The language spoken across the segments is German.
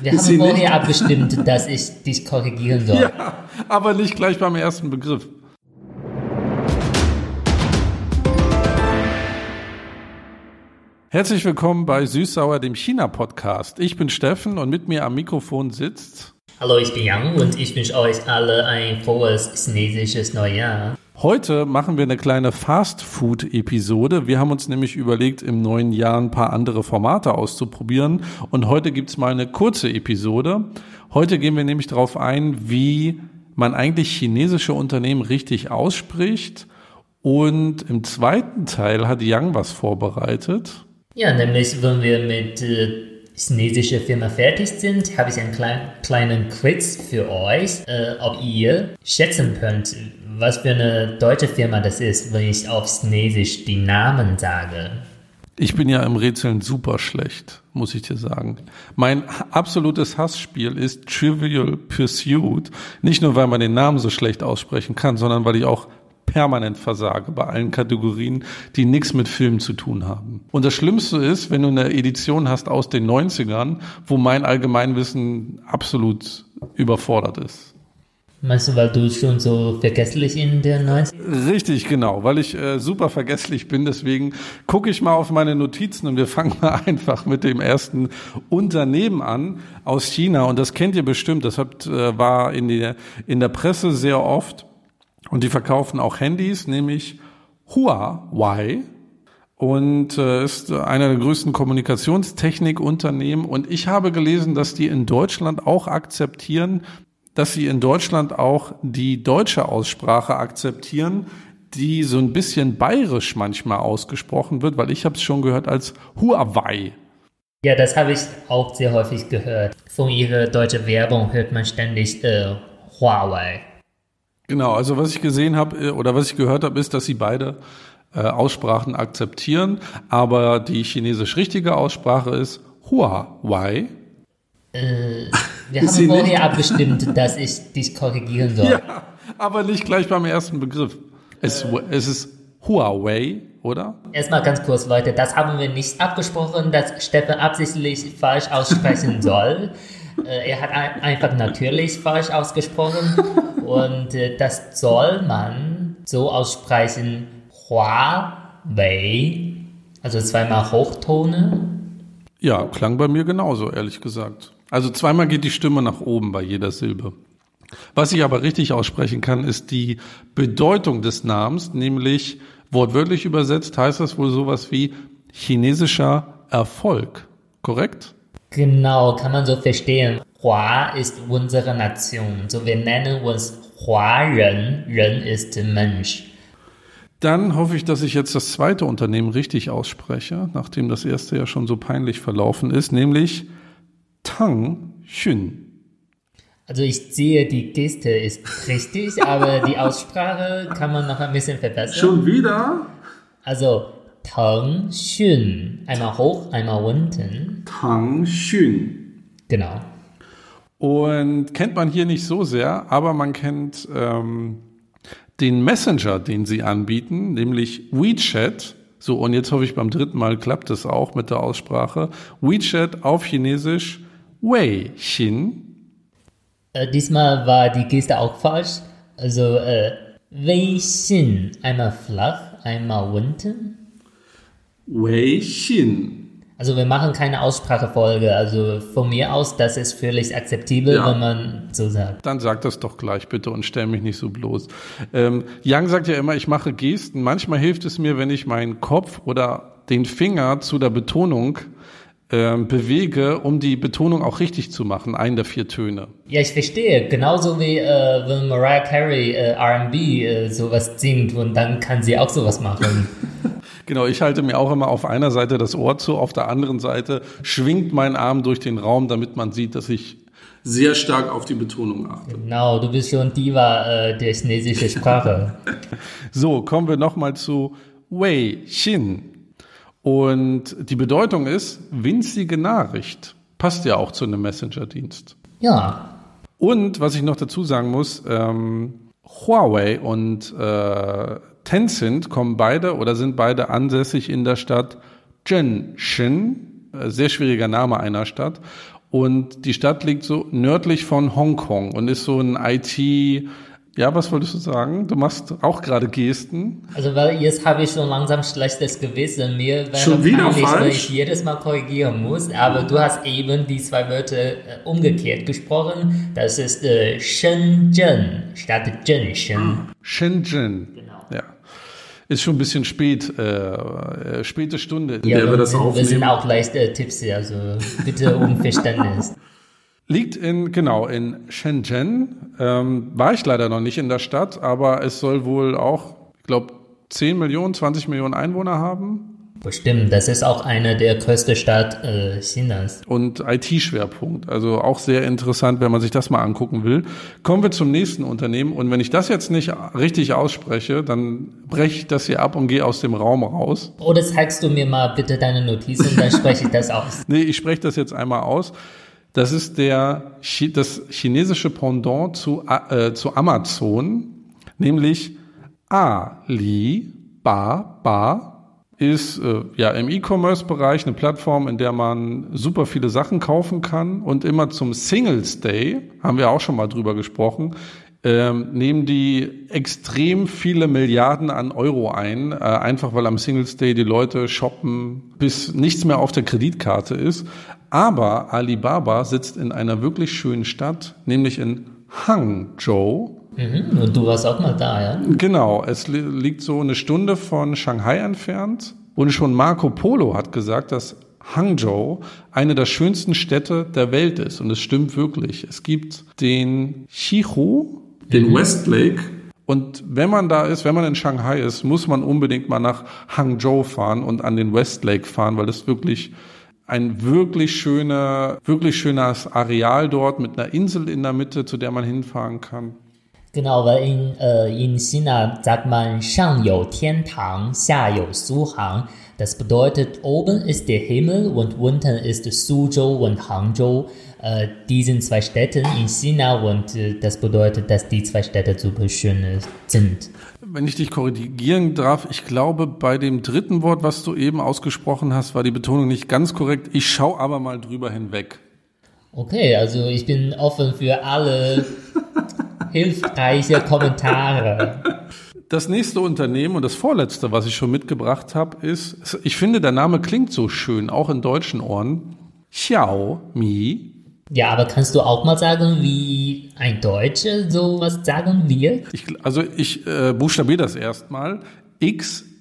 Wir haben vorher abgestimmt, dass ich dich korrigieren soll. Ja, aber nicht gleich beim ersten Begriff. Herzlich willkommen bei Süßsauer, dem China-Podcast. Ich bin Steffen und mit mir am Mikrofon sitzt. Hallo, ich bin Yang und ich wünsche euch alle ein frohes chinesisches Neujahr. Heute machen wir eine kleine Fast-Food-Episode. Wir haben uns nämlich überlegt, im neuen Jahr ein paar andere Formate auszuprobieren. Und heute gibt's mal eine kurze Episode. Heute gehen wir nämlich darauf ein, wie man eigentlich chinesische Unternehmen richtig ausspricht. Und im zweiten Teil hat Yang was vorbereitet. Ja, nämlich wenn wir mit äh, chinesischer Firma fertig sind, habe ich einen klein, kleinen Quiz für euch, äh, ob ihr schätzen könnt, was für eine deutsche Firma das ist, wenn ich auf Chinesisch die Namen sage. Ich bin ja im Rätseln super schlecht, muss ich dir sagen. Mein absolutes Hassspiel ist Trivial Pursuit. Nicht nur, weil man den Namen so schlecht aussprechen kann, sondern weil ich auch permanent versage bei allen Kategorien, die nichts mit Filmen zu tun haben. Und das Schlimmste ist, wenn du eine Edition hast aus den 90ern, wo mein Allgemeinwissen absolut überfordert ist. Meinst du, weil du schon so vergesslich in der 90 Richtig, genau, weil ich äh, super vergesslich bin. Deswegen gucke ich mal auf meine Notizen und wir fangen mal einfach mit dem ersten Unternehmen an aus China. Und das kennt ihr bestimmt. Das hat, äh, war in der, in der Presse sehr oft. Und die verkaufen auch Handys, nämlich Huawei. Und äh, ist einer der größten Kommunikationstechnikunternehmen. Und ich habe gelesen, dass die in Deutschland auch akzeptieren, dass sie in Deutschland auch die deutsche Aussprache akzeptieren, die so ein bisschen bayerisch manchmal ausgesprochen wird, weil ich habe es schon gehört als Huawei. Ja, das habe ich auch sehr häufig gehört. Von ihrer deutschen Werbung hört man ständig äh, Huawei. Genau, also was ich gesehen habe äh, oder was ich gehört habe, ist, dass sie beide äh, Aussprachen akzeptieren, aber die chinesisch richtige Aussprache ist Huawei. Äh, wir haben vorher abgestimmt, dass ich dich korrigieren soll. Ja, aber nicht gleich beim ersten Begriff. Es, äh. es ist Huawei, oder? Erstmal ganz kurz, Leute, das haben wir nicht abgesprochen, dass Steffen absichtlich falsch aussprechen soll. Äh, er hat ein, einfach natürlich falsch ausgesprochen und äh, das soll man so aussprechen, Huawei, also zweimal Hochtone. Ja, klang bei mir genauso, ehrlich gesagt. Also zweimal geht die Stimme nach oben bei jeder Silbe. Was ich aber richtig aussprechen kann, ist die Bedeutung des Namens, nämlich wortwörtlich übersetzt heißt das wohl sowas wie chinesischer Erfolg. Korrekt? Genau, kann man so verstehen. Hua ist unsere Nation. So wir nennen uns Hua-Ren. Ren ist Mensch. Dann hoffe ich, dass ich jetzt das zweite Unternehmen richtig ausspreche, nachdem das erste ja schon so peinlich verlaufen ist, nämlich Tang Xun. Also ich sehe, die Geste ist richtig, aber die Aussprache kann man noch ein bisschen verbessern. Schon wieder? Also Tang Xun. Einmal hoch, einmal unten. Tang Xun. Genau. Und kennt man hier nicht so sehr, aber man kennt ähm, den Messenger, den sie anbieten, nämlich WeChat. So, und jetzt hoffe ich, beim dritten Mal klappt es auch mit der Aussprache. WeChat auf Chinesisch Wei Xin. Äh, diesmal war die Geste auch falsch. Also äh, Wei Xin, einmal flach, einmal unten. Wei Xin. Also wir machen keine Aussprachefolge. Also von mir aus, das ist völlig akzeptabel, ja. wenn man so sagt. Dann sag das doch gleich bitte und stell mich nicht so bloß. Ähm, Yang sagt ja immer, ich mache Gesten. Manchmal hilft es mir, wenn ich meinen Kopf oder den Finger zu der Betonung ähm, bewege, um die Betonung auch richtig zu machen, einen der vier Töne. Ja, ich verstehe. Genauso wie äh, wenn Mariah Carey äh, R&B äh, sowas singt und dann kann sie auch sowas machen. genau, ich halte mir auch immer auf einer Seite das Ohr zu, auf der anderen Seite schwingt mein Arm durch den Raum, damit man sieht, dass ich sehr stark auf die Betonung achte. Genau, du bist schon Diva äh, der chinesischen Sprache. so, kommen wir nochmal zu Wei Xin. Und die Bedeutung ist winzige Nachricht. Passt ja auch zu einem Messenger-Dienst. Ja. Und was ich noch dazu sagen muss, ähm, Huawei und äh, Tencent kommen beide oder sind beide ansässig in der Stadt Zhenshin. Sehr schwieriger Name einer Stadt. Und die Stadt liegt so nördlich von Hongkong und ist so ein IT, ja, was wolltest du sagen? Du machst auch gerade Gesten. Also weil jetzt habe ich schon langsam schlechtes Gewissen. Mir wäre Schon wieder peinlich, falsch? weil ich jedes Mal korrigieren muss. Aber du hast eben die zwei Wörter äh, umgekehrt gesprochen. Das ist äh, Shenzhen statt Zhenshen. Shenzhen. Genau. Ja. Ist schon ein bisschen spät, äh, äh, späte Stunde, Ja, wir wir, das sind, wir sind aufnehmen. auch leichte Tipps hier, also bitte um Verständnis. Liegt in, genau, in Shenzhen. Ähm, war ich leider noch nicht in der Stadt, aber es soll wohl auch, ich glaube, 10 Millionen, 20 Millionen Einwohner haben Bestimmt, das ist auch eine der größten Stadt äh, Chinas. und IT-Schwerpunkt. Also auch sehr interessant, wenn man sich das mal angucken will. Kommen wir zum nächsten Unternehmen. Und wenn ich das jetzt nicht richtig ausspreche, dann breche ich das hier ab und gehe aus dem Raum raus. Oder zeigst du mir mal bitte deine Notizen, dann spreche ich das aus. Nee, ich spreche das jetzt einmal aus. Das ist der, das chinesische Pendant zu, äh, zu Amazon, nämlich Alibaba ist äh, ja im E-Commerce-Bereich eine Plattform, in der man super viele Sachen kaufen kann. Und immer zum Singles Day, haben wir auch schon mal drüber gesprochen, ähm, nehmen die extrem viele Milliarden an Euro ein, äh, einfach weil am Singles Day die Leute shoppen, bis nichts mehr auf der Kreditkarte ist. Aber Alibaba sitzt in einer wirklich schönen Stadt, nämlich in Hangzhou. Mhm, und du warst auch mal da, ja? Genau, es li liegt so eine Stunde von Shanghai entfernt. Und schon Marco Polo hat gesagt, dass Hangzhou eine der schönsten Städte der Welt ist. Und es stimmt wirklich. Es gibt den Xihu, den mhm. Westlake. Und wenn man da ist, wenn man in Shanghai ist, muss man unbedingt mal nach Hangzhou fahren und an den Westlake fahren, weil das wirklich ein wirklich schöner, wirklich schönes Areal dort mit einer Insel in der Mitte, zu der man hinfahren kann. Genau, weil in, äh, in China sagt man Shang Tiantang, Xia Suhang. Das bedeutet, oben ist der Himmel und unten ist Suzhou und Hangzhou. Äh, die sind zwei Städte in China und äh, das bedeutet, dass die zwei Städte super schön sind. Wenn ich dich korrigieren darf, ich glaube, bei dem dritten Wort, was du eben ausgesprochen hast, war die Betonung nicht ganz korrekt. Ich schaue aber mal drüber hinweg. Okay, also ich bin offen für alle hilfreiche Kommentare. Das nächste Unternehmen und das vorletzte, was ich schon mitgebracht habe, ist, ich finde, der Name klingt so schön, auch in deutschen Ohren. Xiaomi. Ja, aber kannst du auch mal sagen, wie ein Deutscher sowas sagen wird? Ich, also ich äh, buchstabiere das erstmal. X-I-A-O-M-I.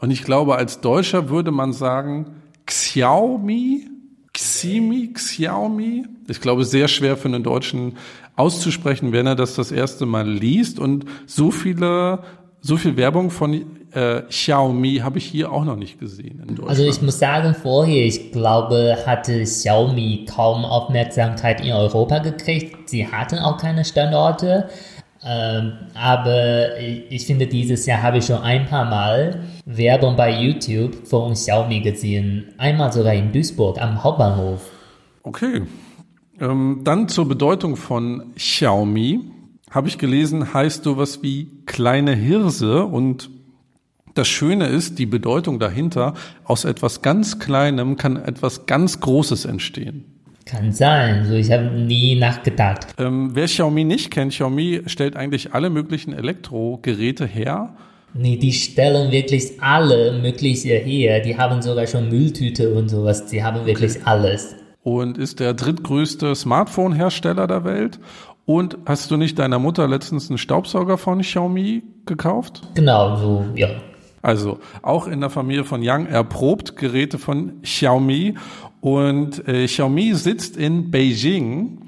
Und ich glaube, als Deutscher würde man sagen Xiaomi, Ximi, Xiaomi. Ich glaube, sehr schwer für einen Deutschen auszusprechen, wenn er das das erste Mal liest. Und so viele, so viel Werbung von äh, Xiaomi habe ich hier auch noch nicht gesehen in Deutschland. Also ich muss sagen, vorher, ich glaube, hatte Xiaomi kaum Aufmerksamkeit in Europa gekriegt. Sie hatten auch keine Standorte. Ähm, aber ich, ich finde, dieses Jahr habe ich schon ein paar Mal Werbung bei YouTube von Xiaomi gesehen. Einmal sogar in Duisburg am Hauptbahnhof. Okay. Ähm, dann zur Bedeutung von Xiaomi habe ich gelesen, heißt sowas wie kleine Hirse und das Schöne ist, die Bedeutung dahinter, aus etwas ganz Kleinem kann etwas ganz Großes entstehen. Kann sein, so ich habe nie nachgedacht. Ähm, wer Xiaomi nicht kennt, Xiaomi stellt eigentlich alle möglichen Elektrogeräte her. Nee, die stellen wirklich alle mögliche her. Die haben sogar schon Mülltüte und sowas. Die haben wirklich alles. und ist der drittgrößte Smartphone-Hersteller der Welt. Und hast du nicht deiner Mutter letztens einen Staubsauger von Xiaomi gekauft? Genau, so, ja. Also auch in der Familie von Yang erprobt Geräte von Xiaomi. Und äh, Xiaomi sitzt in Beijing.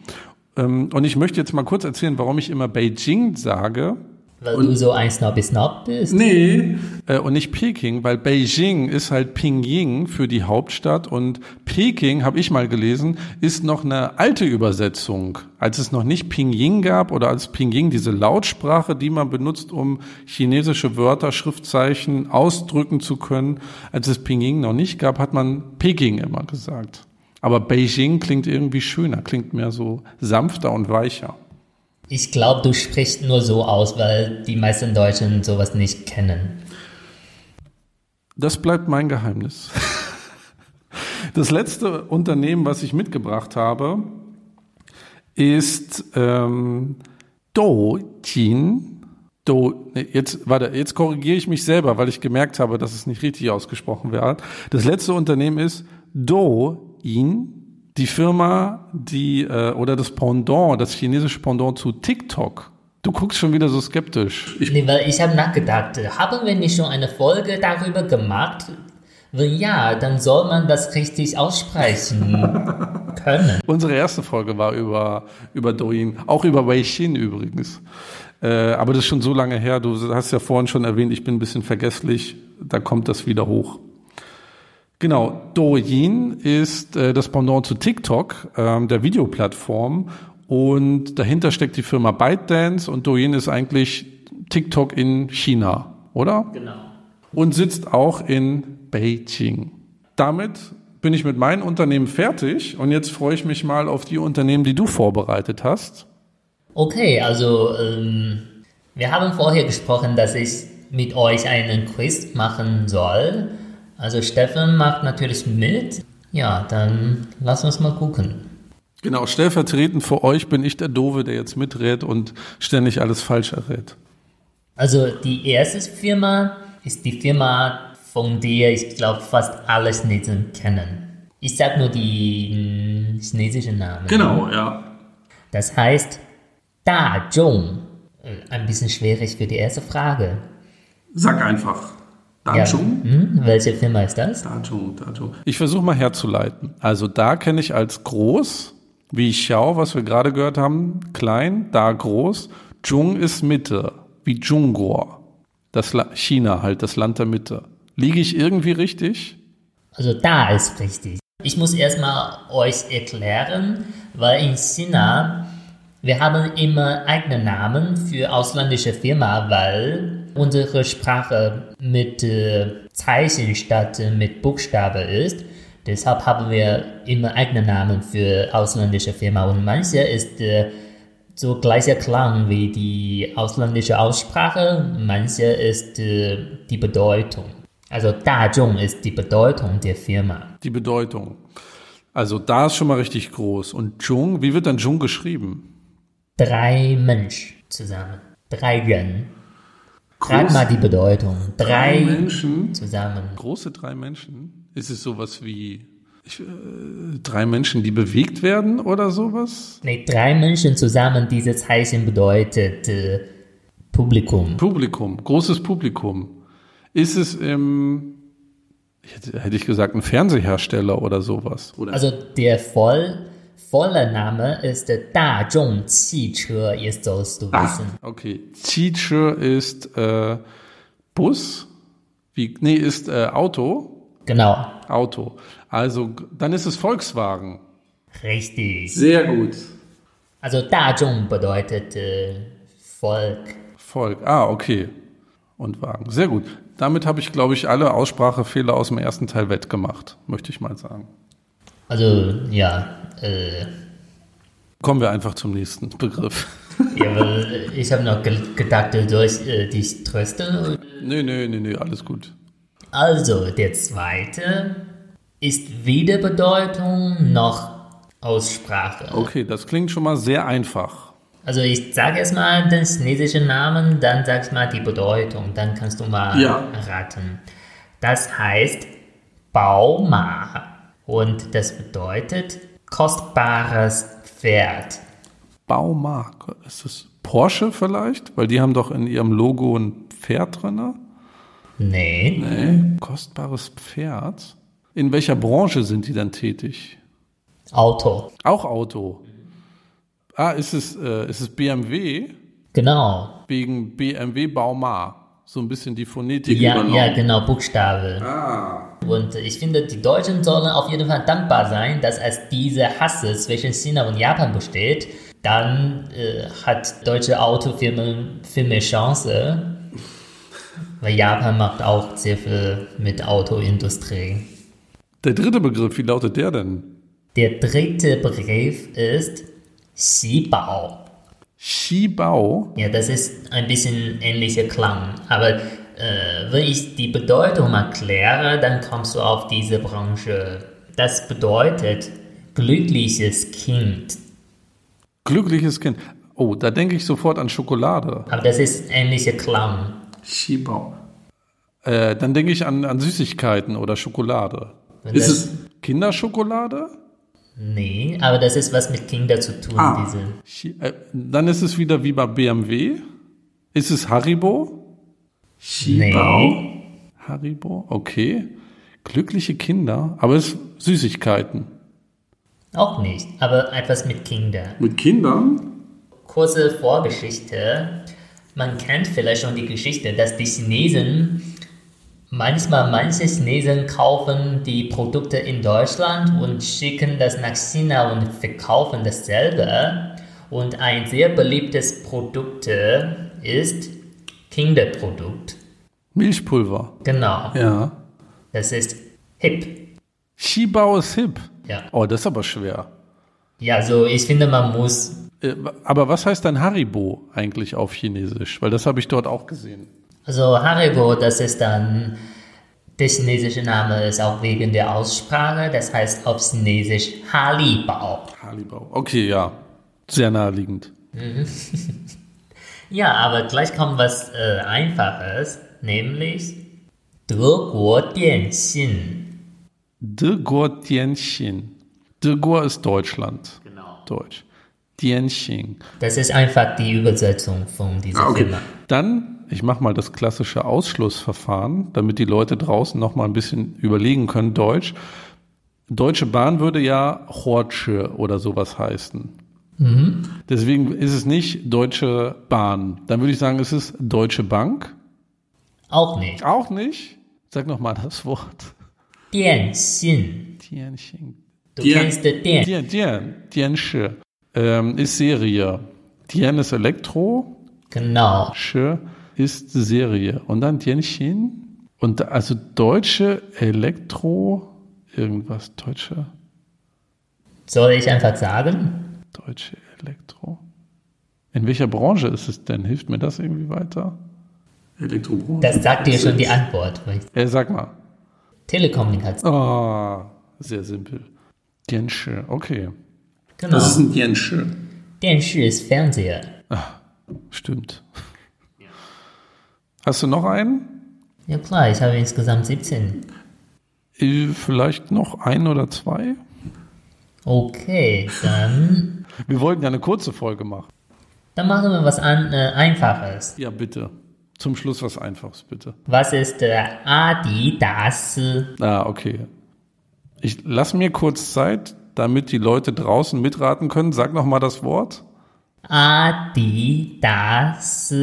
Ähm, und ich möchte jetzt mal kurz erzählen, warum ich immer Beijing sage. Weil du so ein Snobby-Snob bist. Nee. Äh, und nicht Peking, weil Beijing ist halt Pinyin für die Hauptstadt und Peking, habe ich mal gelesen, ist noch eine alte Übersetzung. Als es noch nicht Pinyin gab oder als Pinyin diese Lautsprache, die man benutzt, um chinesische Wörter, Schriftzeichen ausdrücken zu können, als es Pinyin noch nicht gab, hat man Peking immer gesagt. Aber Beijing klingt irgendwie schöner, klingt mehr so sanfter und weicher. Ich glaube, du sprichst nur so aus, weil die meisten Deutschen sowas nicht kennen. Das bleibt mein Geheimnis. Das letzte Unternehmen, was ich mitgebracht habe, ist ähm, Dojin. Do, nee, jetzt, warte, jetzt korrigiere ich mich selber, weil ich gemerkt habe, dass es nicht richtig ausgesprochen wird. Das letzte Unternehmen ist Douyin, die Firma, die äh, oder das Pendant, das chinesische Pendant zu TikTok. Du guckst schon wieder so skeptisch. Ich, nee, weil ich habe nachgedacht, haben wir nicht schon eine Folge darüber gemacht? Wenn ja, dann soll man das richtig aussprechen können. Unsere erste Folge war über, über Douyin, auch über Weixin übrigens. Äh, aber das ist schon so lange her. Du hast ja vorhin schon erwähnt, ich bin ein bisschen vergesslich. Da kommt das wieder hoch. Genau, Douyin ist äh, das Pendant zu TikTok, ähm, der Videoplattform. Und dahinter steckt die Firma ByteDance und Douyin ist eigentlich TikTok in China, oder? Genau. Und sitzt auch in Beijing. Damit bin ich mit meinen Unternehmen fertig und jetzt freue ich mich mal auf die Unternehmen, die du vorbereitet hast. Okay, also ähm, wir haben vorher gesprochen, dass ich mit euch einen Quiz machen soll. Also Steffen macht natürlich mit. Ja, dann lass uns mal gucken. Genau, stellvertretend für euch bin ich der Dove, der jetzt miträt und ständig alles falsch errät. Also die erste Firma ist die Firma, von der ich glaube fast alle Chinesen kennen. Ich sage nur die chinesischen Namen. Genau, ja. Das heißt Da Zhong. Äh, ein bisschen schwierig für die erste Frage. Sag einfach. Da Zhong? Ja. Hm, welche Firma ist das? Da Zhong, Da Zhong. Ich versuche mal herzuleiten. Also da kenne ich als groß, wie Xiao, was wir gerade gehört haben, klein, da groß. Zhong ist Mitte, wie Zhongguo. Das La China halt, das Land der Mitte. Liege ich irgendwie richtig? Also da ist richtig. Ich muss erstmal euch erklären, weil in China wir haben immer eigene Namen für ausländische Firmen, weil unsere Sprache mit äh, Zeichen statt mit Buchstabe ist. Deshalb haben wir immer eigene Namen für ausländische Firmen und manche ist äh, so gleicher Klang wie die ausländische Aussprache, manche ist äh, die Bedeutung. Also Dazhong ist die Bedeutung der Firma. Die Bedeutung. Also da ist schon mal richtig groß. Und Zhong, wie wird dann Zhong geschrieben? drei Menschen zusammen. Drei Ren. Rat mal die Bedeutung. Drei, drei, Menschen zusammen. Große drei Menschen? Ist es sowas wie ich, äh, drei Menschen, die bewegt werden oder sowas? Nee, drei Menschen zusammen, diese Zeichen bedeutet äh, Publikum. Publikum, großes Publikum. Ist es im, hätte ich gesagt, ein Fernsehersteller oder sowas? Oder? Also der voll voller Name ist Dazhong Qiche, jetzt sollst du ah, wissen. Ah, okay, Qiche ist äh, Bus? Wie, nee, ist äh, Auto. Genau. Auto. Also, dann ist es Volkswagen. Richtig. Sehr gut. Also, Dazhong bedeutet äh, Volk. Volk, ah, okay. Und Wagen. Sehr gut. Damit habe ich, glaube ich, alle Aussprachefehler aus dem ersten Teil wettgemacht, möchte ich mal sagen. Also, ja, äh, Kommen wir einfach zum nächsten Begriff. Ja, weil ich habe noch ge gedacht, du sollst äh, dich trösten. Nö, nö, nö, nö, alles gut. Also, der zweite ist weder Bedeutung noch Aussprache. Okay, das klingt schon mal sehr einfach. Also ich sage erstmal den chinesischen Namen, dann sag ich mal die Bedeutung, dann kannst du mal ja. raten. Das heißt Bauma und das bedeutet kostbares Pferd. Baumark. Ist das Porsche vielleicht? Weil die haben doch in ihrem Logo ein Pferd drin. Nee. Nee. Kostbares Pferd. In welcher Branche sind die dann tätig? Auto. Auch Auto. Ah, ist es, äh, ist es BMW? Genau. Wegen BMW Baumar. So ein bisschen die Phonetik ja, übernommen. Ja, genau, Buchstabe. Ah. Und ich finde, die Deutschen sollen auf jeden Fall dankbar sein, dass es diese Hasse zwischen China und Japan besteht. Dann äh, hat deutsche Autofirmen viel mehr Chance. Weil Japan macht auch sehr viel mit Autoindustrie. Der dritte Begriff, wie lautet der denn? Der dritte Begriff ist Xibao. Xibao? Ja, das ist ein bisschen ähnlicher Klang. Aber äh, wenn ich die Bedeutung erkläre, dann kommst du auf diese Branche Das bedeutet glückliches Kind. Glückliches Kind. Oh, da denke ich sofort an Schokolade. Aber das ist ähnlicher Klang. Skibau. Äh, dann denke ich an, an Süßigkeiten oder Schokolade. Wenn Ist es Kinderschokolade? Nee, aber das ist was mit Kinder zu tun, Ah. diese. Äh, dann ist es wieder wie bei BMW. Ist es Haribo? Nee. Haribo, okay. Glückliche Kinder, aber es Süßigkeiten. Auch nicht, aber etwas mit Kindern. Mit Kindern? Kurze Vorgeschichte. Man kennt vielleicht schon die Geschichte, dass die Chinesen manchmal manche Chinesen kaufen die Produkte in Deutschland und schicken das nach China und verkaufen dasselbe. Und ein sehr beliebtes Produkt ist Kinderprodukt. Milchpulver. Genau, Ja. das ist hip. Skibau ist hip. Ja. Oh, das ist aber schwer. Ja, so ich finde, man muss Äh, Aber was heißt dann Haribo eigentlich auf Chinesisch? Weil das habe ich dort auch gesehen. Also Haribo, das ist dann, der chinesische Name ist auch wegen der Aussprache, das heißt auf Chinesisch Halibao. Haribo. Okay, ja. Sehr naheliegend. Ja, aber gleich kommt was äh, Einfaches, nämlich Dianxin. De Guo Tianxin. De Guo ist Deutschland. Genau. Deutsch. Tianxin. Das ist einfach die Übersetzung von dieser Firma. Dann, ich mache mal das klassische Ausschlussverfahren, damit die Leute draußen noch mal ein bisschen überlegen können, Deutsch. Deutsche Bahn würde ja Hortsche oder sowas heißen. Deswegen ist es nicht Deutsche Bahn. Dann würde ich sagen, es ist Deutsche Bank. Auch nicht. Auch nicht. Sag noch mal das Wort. Dianxin. Tianxin. Du Dian- kennst Dian. Dian, Dian, Diansche. Ähm, ist Serie. Dian ist Elektro. Genau. Sche ist Serie. Und dann Tianxin. Und also deutsche Elektro, irgendwas, deutsche, Soll ich einfach sagen? Deutsche Elektro. In welcher Branche ist es denn? Hilft mir das irgendwie weiter? Elektrobranche. Das sagt dir schon die Antwort. Äh, sag mal. Telekommunikation. Ah, sehr simpel. Tiansche, okay. Genau. Das ist ein. 电视 ist Fernseher. Stimmt. Hast du noch einen? Ja klar, ich habe insgesamt 17. Äh, Vielleicht noch ein oder zwei? Okay, dann, Wir wollten ja eine kurze Folge machen. dann machen wir was an, äh, Einfaches. Ja, bitte. Zum Schluss was Einfaches, bitte. Was ist äh, Adidas? Ah, okay. Ich lass mir kurz Zeit, damit die Leute draußen mitraten können. Sag noch mal das Wort. Adidas.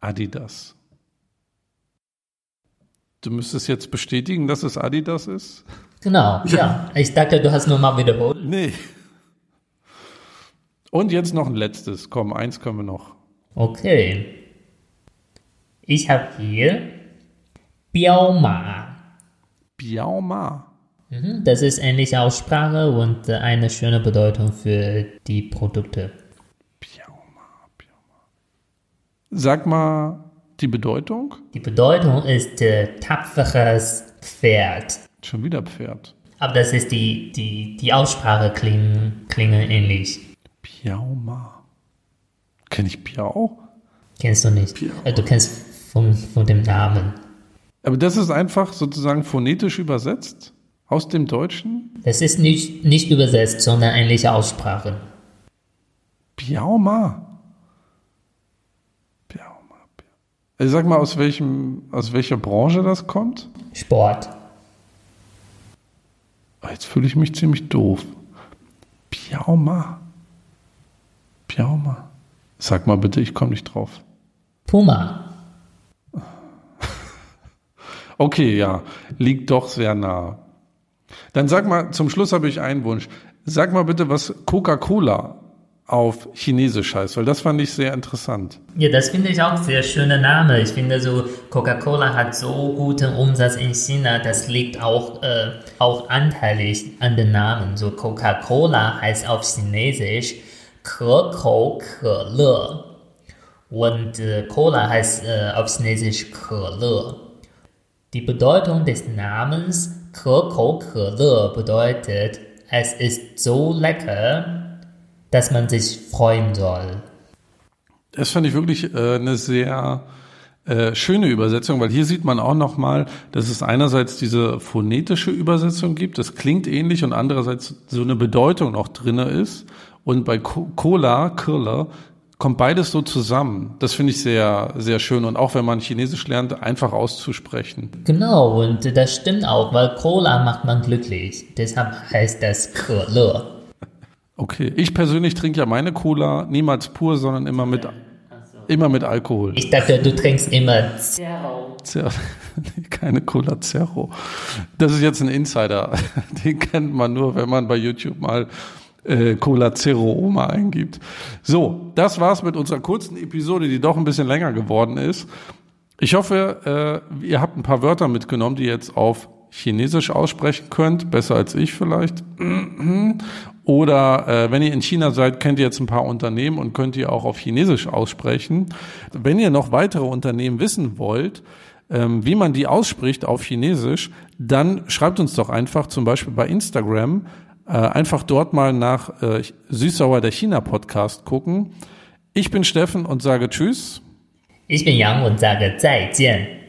Adidas. Du müsstest jetzt bestätigen, dass es Adidas ist? Genau, ja. Ich dachte, du hast nur mal wiederholt. Nee. Und jetzt noch ein letztes. Komm, eins können wir noch. Okay. Ich habe hier Biaoma. Biaoma. Mhm, Das ist ähnliche Aussprache und äh, eine schöne Bedeutung für die Produkte. Biaoma, Biaoma. Sag mal die Bedeutung. Die Bedeutung ist äh, tapferes Pferd. Schon wieder Pferd. Aber das ist die, die, die Aussprache klingen, klingen ähnlich. Biaoma. Kenn ich Biau? Kennst du nicht? Piau. Äh, Du kennst von, von dem Namen. Aber das ist einfach sozusagen phonetisch übersetzt aus dem Deutschen. Das ist nicht, nicht übersetzt, sondern ähnliche Aussprache. Biauma. Biauma. Also sag mal, aus welchem, aus welcher Branche das kommt? Sport. Ah, Jetzt fühle ich mich ziemlich doof. Biauma. Biauma. Sag mal bitte, ich komme nicht drauf. Puma. Okay, ja, liegt doch sehr nah. Dann sag mal, zum Schluss habe ich einen Wunsch. Sag mal bitte, was Coca-Cola auf Chinesisch heißt, weil das fand ich sehr interessant. Ja, das finde ich auch sehr schöner Name. Ich finde so, Coca-Cola hat so guten Umsatz in China, das liegt auch, äh, auch anteilig an den Namen. So Coca-Cola heißt auf Chinesisch 可口可乐 und äh, Cola heißt äh, auf Chinesisch 可乐. Die Bedeutung des Namens 可口可乐 bedeutet, es ist so lecker, dass man sich freuen soll. Das fand ich wirklich äh, eine sehr äh, schöne Übersetzung, weil hier sieht man auch nochmal, dass es einerseits diese phonetische Übersetzung gibt, das klingt ähnlich und andererseits so eine Bedeutung noch drinne ist. und bei Cola, Cola, kommt beides so zusammen. Das finde ich sehr, sehr schön. Und auch wenn man Chinesisch lernt, einfach auszusprechen. Genau, und das stimmt auch, weil Cola macht man glücklich. Deshalb heißt das Ke Okay, ich persönlich trinke ja meine Cola niemals pur, sondern immer mit, immer mit Alkohol. Ich dachte, du trinkst immer Zero. Zero. Keine Cola Zero. Das ist jetzt ein Insider. Den kennt man nur, wenn man bei YouTube mal äh, Cola Zero Oma eingibt. So, das war's mit unserer kurzen Episode, die doch ein bisschen länger geworden ist. Ich hoffe, äh, ihr habt ein paar Wörter mitgenommen, die ihr jetzt auf Chinesisch aussprechen könnt, besser als ich vielleicht. Oder äh, wenn ihr in China seid, kennt ihr jetzt ein paar Unternehmen und könnt ihr auch auf Chinesisch aussprechen. Wenn ihr noch weitere Unternehmen wissen wollt, ähm, wie man die ausspricht auf Chinesisch, dann schreibt uns doch einfach zum Beispiel bei Instagram äh, einfach dort mal nach äh, Süßsauer der China Podcast gucken. Ich bin Steffen und sage Tschüss. Ich bin Yang und sage 再见.